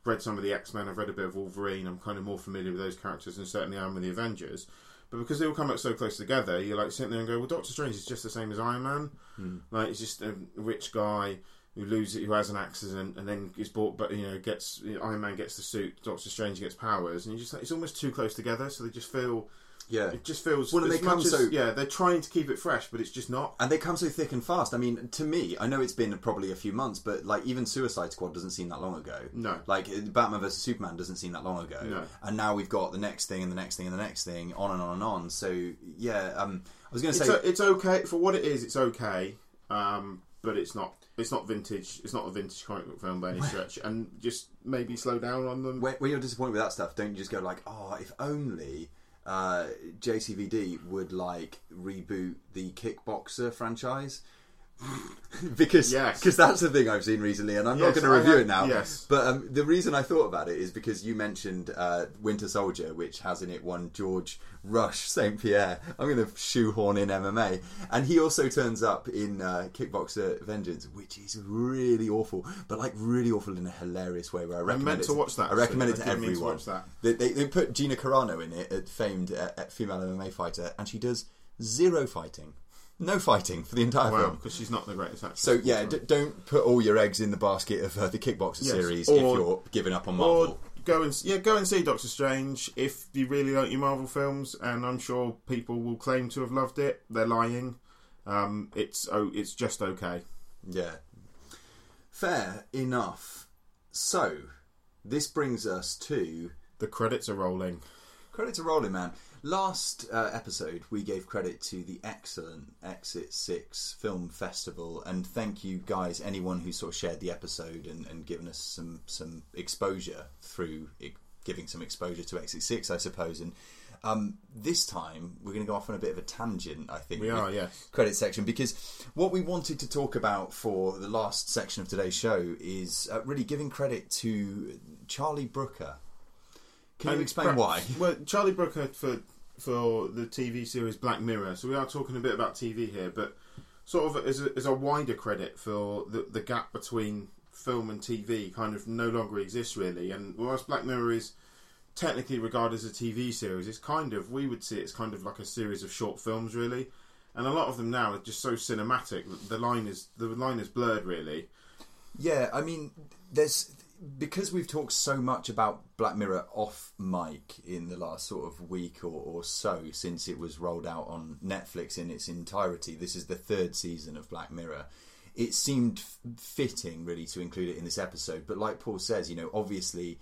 read some of the X Men. I've read a bit of Wolverine. I'm kind of more familiar with those characters, and certainly I am with the Avengers. But because they all come up so close together, you're like sitting there and go, "Well, Doctor Strange is just the same as Iron Man. Hmm. Like he's just a rich guy who loses, who has an accident, and then is bought, but you know, gets Iron Man gets the suit, Doctor Strange gets powers, and you just like, it's almost too close together. So they just feel Yeah. It just feels Well, they come as- so- yeah they're trying to keep it fresh, but it's just not. And they come so thick and fast. I mean, to me, I know it's been probably a few months, but like even Suicide Squad doesn't seem that long ago. No. Like Batman vs Superman doesn't seem that long ago. No. And now we've got the next thing and the next thing and the next thing, on and on and on. So yeah, um, I was going to say, o- it's okay for what it is. It's okay, um, but it's not. It's not vintage. It's not a vintage comic book film by any stretch. And just maybe slow down on them. when, when you're disappointed with that stuff, don't you just go like, oh, if only uh, JCVD would like reboot the Kickboxer franchise. because Yes. because that's the thing I've seen recently, and I'm not going to review have- it now. yes. But um, the reason I thought about it is because you mentioned uh, Winter Soldier, which has in it one George Rush Saint Pierre. I'm going to shoehorn in MMA, and he also turns up in uh, Kickboxer Vengeance, which is really awful, but like really awful in a hilarious way. Where I recommend meant it to watch that, I recommend actually. it to I to everyone. watch that. They, they, they put Gina Carano in it, a famed uh, female MMA fighter, and she does zero fighting, no fighting for the entire Wow, film. because she's not the greatest actress. So yeah, d- don't put all your eggs in the basket of uh, the Kickboxer Yes, series or- if you're giving up on Marvel. or go and yeah, go and see Doctor Strange if you really like your Marvel films, and I'm sure people will claim to have loved it. They're lying. Um, it's oh, it's just okay. Yeah. Fair enough. So, this brings us to The credits are rolling. Credits are Rolling Man. Last uh, episode, we gave credit to the excellent Exit Six Film Festival, and thank you guys, anyone who sort of shared the episode and, and given us some some exposure through it, giving some exposure to Exit Six, I suppose. And um, this time, we're going to go off on a bit of a tangent. I think We are, yes. credit section because what we wanted to talk about for the last section of today's show is uh, really giving credit to Charlie Brooker. Can um, you explain perhaps- why? Well, Charlie Brooker for for the TV series Black Mirror. So we are talking a bit about TV here, but sort of as a, as a wider credit for the the gap between film and TV kind of no longer exists really. And whilst Black Mirror is technically regarded as a TV series, it's kind of we would see it's kind of like a series of short films really. And a lot of them now are just so cinematic. The line is the line is blurred really. Yeah, I mean, there's because we've talked so much about Black Mirror off mic in the last sort of week or, or so since it was rolled out on Netflix in its entirety. This is the third season of Black Mirror. It seemed f- fitting, really, to include it in this episode. But like Paul says, you know, obviously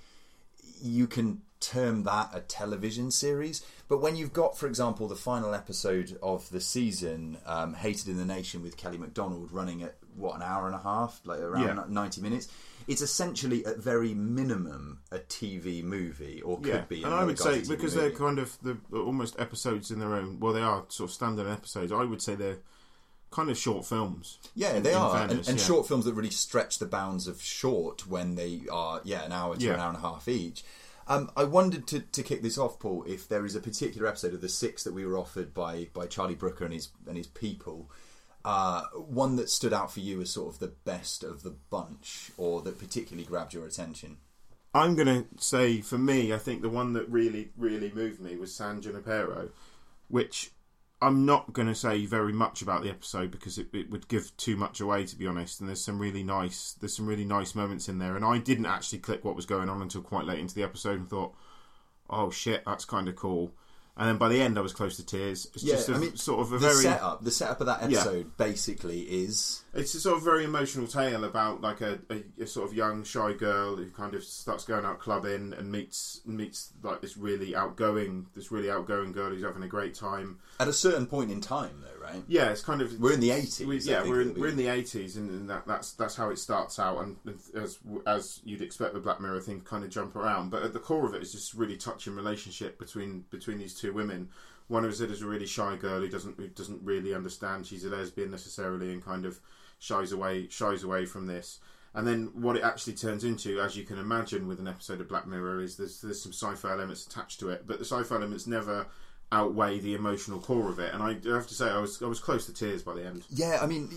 you can term that a television series. But when you've got, for example, the final episode of the season, um, Hated in the Nation with Kelly Macdonald running at, what, an hour and a half? Like around Yeah. 90 minutes. It's essentially, at very minimum, a TV movie, or could yeah, be. and I would say because they're kind of the almost episodes in their own. Well, they are sort of standard episodes. I would say they're kind of short films. Yeah, they are, fairness, and, and yeah. short films that really stretch the bounds of short when they are, yeah, an hour to Yeah. an hour and a half each. Um, I wondered to, to kick this off, Paul, if there is a particular episode of the six that we were offered by by Charlie Brooker and his and his people, uh, one that stood out for you as sort of the best of the bunch, or that particularly grabbed your attention. I'm going to say for me, I think the one that really, really moved me was San Junipero, which I'm not going to say very much about the episode because it, it would give too much away, to be honest. And there's some really nice, there's some really nice moments in there. And I didn't actually click what was going on until quite late into the episode and thought, oh shit, that's kind of cool. And then by the end, I was close to tears. It's Yeah, just a, I mean, sort of a the very setup, the setup of that Yeah. episode basically is It's a sort of very emotional tale about like a, a, a sort of young shy girl who kind of starts going out clubbing and meets meets like this really outgoing this really outgoing girl who's having a great time. at a certain point in time, though, right? Yeah, it's kind of We're in the 80s, we- yeah, we're in, we- we're in the eighties, and, and that, that's that's how it starts out. And as as you'd expect, the Black Mirror thing kind of jump around, but at the core of it is just really touching relationship between between these two women. One of us it is a really shy girl who doesn't who doesn't really understand she's a lesbian necessarily, and kind of shies away shies away from this. And then what it actually turns into, as you can imagine, with an episode of Black Mirror, is there's there's some sci-fi elements attached to it, but the sci-fi elements never outweigh the emotional core of it. And I have to say, I was I was close to tears by the end. Yeah, I mean,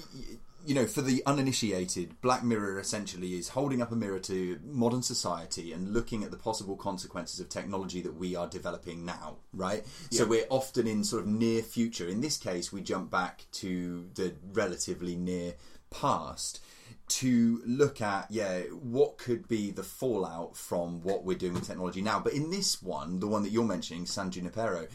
you know, for the uninitiated, Black Mirror essentially is holding up a mirror to modern society and looking at the possible consequences of technology that we are developing now, right? So we're often in sort of near future. In this case, we jump back to the relatively near past. to look at yeah what could be the fallout from what we're doing with technology now. But in this one, the one that you're mentioning, San Junipero,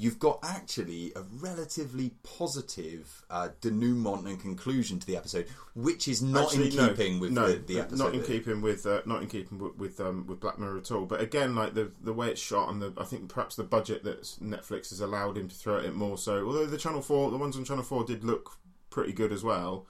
you've got actually a relatively positive uh, denouement and conclusion to the episode, which is not Actually, in no, keeping with no, the, the episode. Not in keeping with uh, not in keeping with with, um, with Black Mirror at all. But again, like the the way it's shot and the I think perhaps the budget that Netflix has allowed him to throw at it more. So although the Channel Four, the ones on Channel Four did look pretty good as well.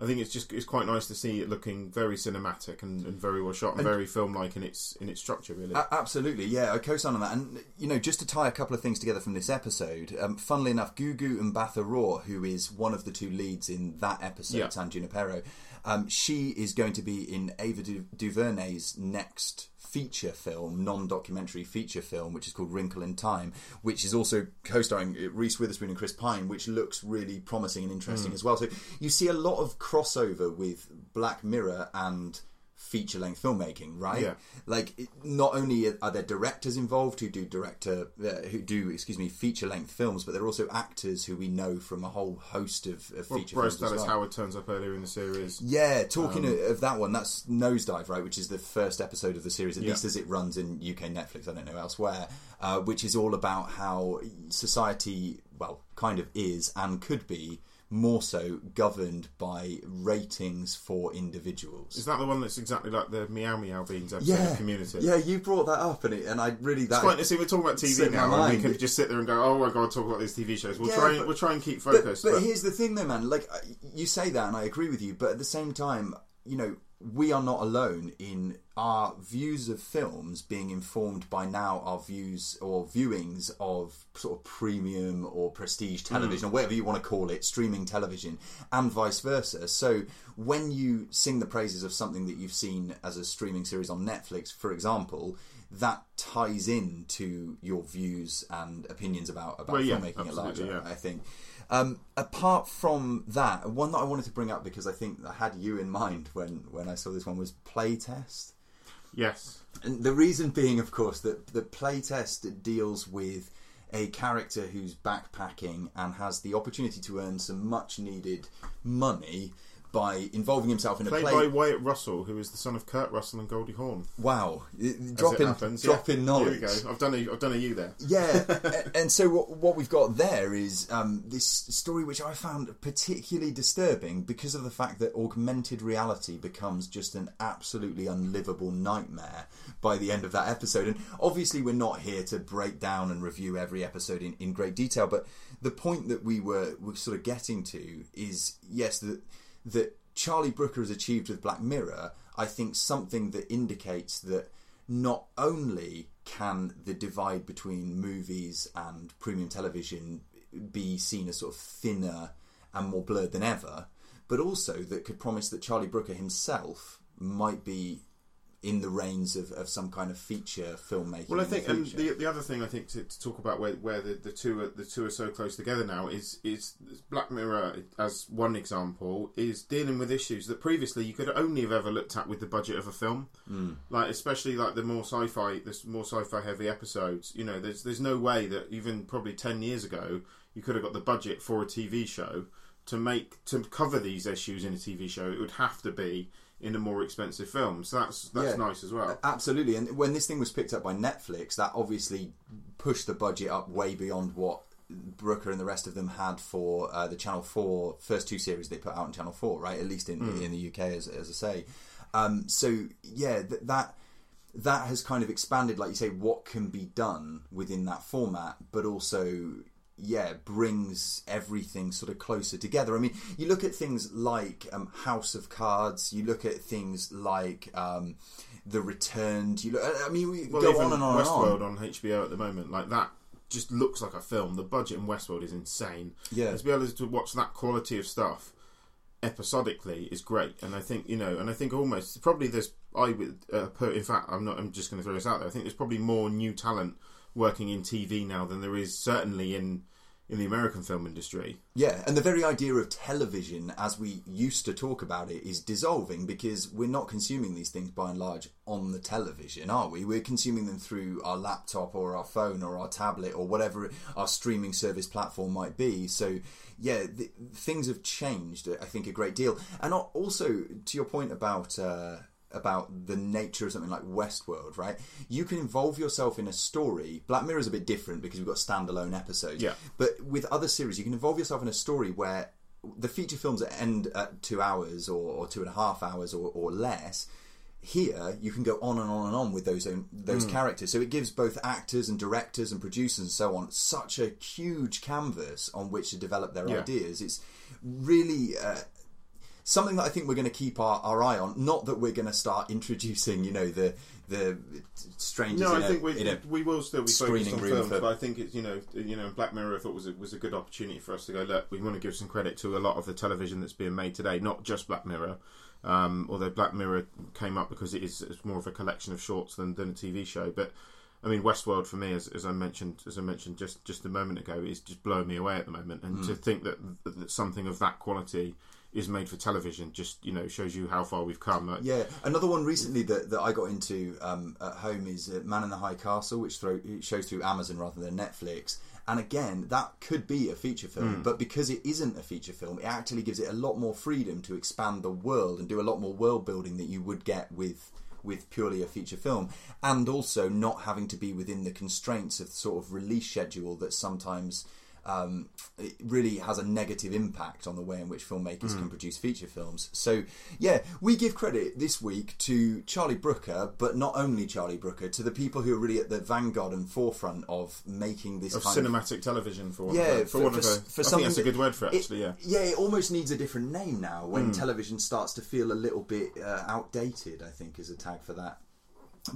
I think it's just it's quite nice to see it looking very cinematic and, and very well shot and, very film like in its in its structure really. A- absolutely, yeah, I co-sign on that. And you know, just to tie a couple of things together from this episode, um, funnily enough, Gugu Mbatha Raw, who is one of the two leads in that episode, Yeah. San Junipero, um, she is going to be in Ava Du- DuVernay's next feature film, non-documentary feature film, which is called Wrinkle in Time, which is also co-starring uh, Reese Witherspoon and Chris Pine, which looks really promising and interesting as well. So you see a lot of crossover with Black Mirror and feature-length filmmaking, right? Yeah. Like, it- not only are there directors involved who do director, uh, who do, excuse me, feature-length films, but there are also actors who we know from a whole host of, of well, feature Bryce films as Dallas well. Howard turns up earlier in the series. Yeah, talking of of that one, that's Nosedive, right? Which is the first episode of the series, at Yeah. least as it runs in UK Netflix. I don't know elsewhere. Uh, which is all about how society, well, kind of is and could be more so governed by ratings for individuals. Is that the one that's exactly like the MeowMeowBeenz episode yeah, of Community? yeah, you brought that up, and it, and I really that It's quite, see, we're talking about TV now, and we can just sit there and go, "Oh my god, talk about these TV shows." We'll Yeah, try, and, but- we'll try and keep focused. but but- here's the thing, though, man. Like you say that, and I agree with you. But at the same time, you know, we are not alone in our views of films being informed by now our views or viewings of sort of premium or prestige hmm. television or whatever you want to call it, streaming television, and vice versa. So when you sing the praises of something that you've seen as a streaming series on Netflix, for example. That ties in to your views and opinions about about Well, yeah, filmmaking at large. yeah. I think. Um, apart from that, one that I wanted to bring up because I think I had you in mind when, when I saw this one was playtest. yes, And the reason being, of course, that the playtest deals with a character who's backpacking and has the opportunity to earn some much needed money by involving himself in a played play. by Wyatt Russell, who is the son of Kurt Russell and Goldie Hawn. wow, dropping happens. dropping yeah. knowledge. Here we go. I've done a, I've done a you there. Yeah, and so what, what we've got there is um, this story which I found particularly disturbing because of the fact that augmented reality becomes just an absolutely unlivable nightmare by the end of that episode. And obviously, we're not here to break down and review every episode in, in great detail, but the point that we were, were sort of getting to is yes, that that Charlie Brooker has achieved with Black Mirror. I think something that indicates that not only can the divide between movies and premium television be seen as sort of thinner and more blurred than ever, but also that could promise that Charlie Brooker himself might be in the reins of, of some kind of feature filmmaking. Well, I in the think, and the the other thing I think to, to talk about where, where the, the two are, the two are so close together now is is Black Mirror as one example is dealing with issues that previously you could only have ever looked at with the budget of a film, Hmm. like especially like the more sci-fi, the more sci-fi heavy episodes. You know, there's there's no way that even probably ten years ago you could have got the budget for a TV show to make to cover these issues in a TV show. It would have to be in a more expensive film. So that's that's Yeah. nice as well. Absolutely, and when this thing was picked up by Netflix, that obviously pushed the budget up way beyond what Brooker and the rest of them had for uh, the Channel Four first two series they put out on Channel Four, right? At least in in the UK, as, as I say. Um, so yeah, th- that that has kind of expanded, like you say, what can be done within that format, but also yeah brings everything sort of closer together. I mean, you look at things like um, House of Cards, you look at things like um, The Returned. You look, I mean, we Well, go on and on and Westworld on. on. HBO at the moment, like that, just looks like a film. The budget in Westworld is insane. Yeah. to be able to watch that quality of stuff episodically is great. And I think you know, and I think almost probably there's I would uh, put. In fact, I'm not. I'm just going to throw this out there. I think there's probably more new talent working in TV now than there is certainly in in the American film industry. Yeah, and the very idea of television, as we used to talk about it, is dissolving because we're not consuming these things by and large on the television, are we? We're consuming them through our laptop or our phone or our tablet or whatever our streaming service platform might be. So, yeah, the, things have changed, I think, a great deal. And also, to your point about. Uh, about the nature of something like Westworld, right? You can involve yourself in a story. Black Mirror is a bit different because we've got standalone episodes. Yeah. But with other series, you can involve yourself in a story where the feature films end at two hours or, or two and a half hours or, or less. Here, you can go on and on and on with those own, those characters. So it gives both actors and directors and producers and so on such a huge canvas on which to develop their Yeah. ideas. It's really uh, something that I think we're going to keep our, our eye on. Not that we're going to start introducing, you know, the the strangers. No, I a- think we we will still be focused screening on films, for- but I think it's you know you know Black Mirror I thought was a, was a good opportunity for us to go look. We want to give some credit to a lot of the television that's being made today, not just Black Mirror. Um, although Black Mirror came up because it is it's more of a collection of shorts than, than a TV show, but. I mean, Westworld for me, as, as I mentioned, as I mentioned just, just a moment ago, is just blowing me away at the moment. And Hmm. to think that, that something of that quality is made for television, just you know, shows you how far we've come. Like, Yeah, another one recently that, that I got into um, at home is uh, Man in the High Castle, which throw, it shows through Amazon rather than Netflix. And again, that could be a feature film, but because it isn't a feature film, it actually gives it a lot more freedom to expand the world and do a lot more world building that you would get with with purely a feature film, and also not having to be within the constraints of the sort of release schedule that sometimes um, it really has a negative impact on the way in which filmmakers can produce feature films. So, yeah, we give credit this week to Charlie Brooker, but not only Charlie Brooker, to the people who are really at the vanguard and forefront of making this of kind of cinematic television for one yeah, of a, for, one of a, for I think that's a good word for it, actually. yeah, yeah, it almost needs a different name now when television starts to feel a little bit uh, outdated. I think is a tag for that.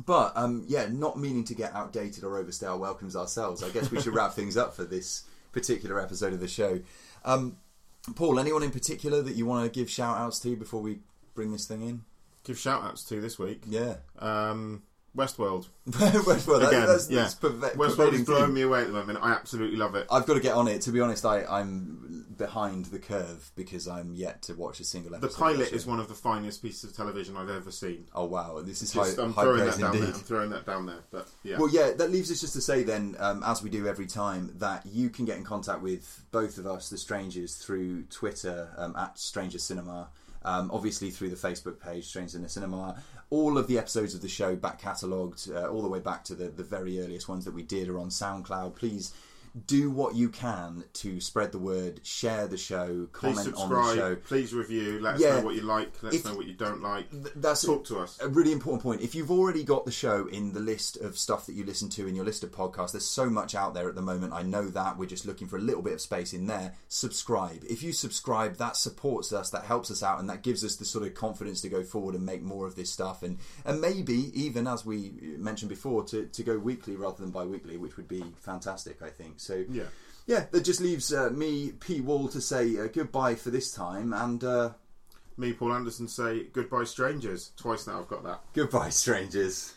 But um, yeah, not meaning to get outdated or overstay our welcomes ourselves. I guess we should wrap things up for this particular episode of the show. Um, Paul, anyone in particular that you want to give shout outs to before we bring this thing in? give shout outs to this week. Yeah. Um, Westworld that, again. that's, yeah, that's perve- Westworld is blowing me away at the moment. I absolutely love it. I've got to get on it. To be honest, I, I'm behind the curve because I'm yet to watch a single episode. The pilot is one of the finest pieces of television I've ever seen. Oh wow, this is Just, high, I'm high throwing that down indeed. there. I'm throwing that down there. But yeah, Well, yeah, that leaves us just to say then, um, as we do every time, that you can get in contact with both of us, the Strangers, through Twitter um, at Stranger Cinema. Um, obviously, through the Facebook page, Strangers in the Cinema. All of the episodes of the show back catalogued, uh, all the way back to the, the very earliest ones that we did, are on SoundCloud. Please do what you can to spread the word, share the show, comment on the show. subscribe. Please review. Let us Yeah. know what you like. Let us know what you don't like. Th- That's Talk to us. a really important point. If you've already got the show in the list of stuff that you listen to in your list of podcasts, there's so much out there at the moment. I know that. We're just looking for a little bit of space in there. Subscribe. If you subscribe, that supports us, that helps us out, and that gives us the sort of confidence to go forward and make more of this stuff. And, and maybe, even as we mentioned before, to, to go weekly rather than bi weekly, which would be fantastic, I think. So, Yeah. yeah that just leaves uh, me, P. Wall, to say uh, goodbye for this time. And uh, Me, Paul Anderson, say goodbye, strangers. Twice now. I've got that. goodbye, strangers.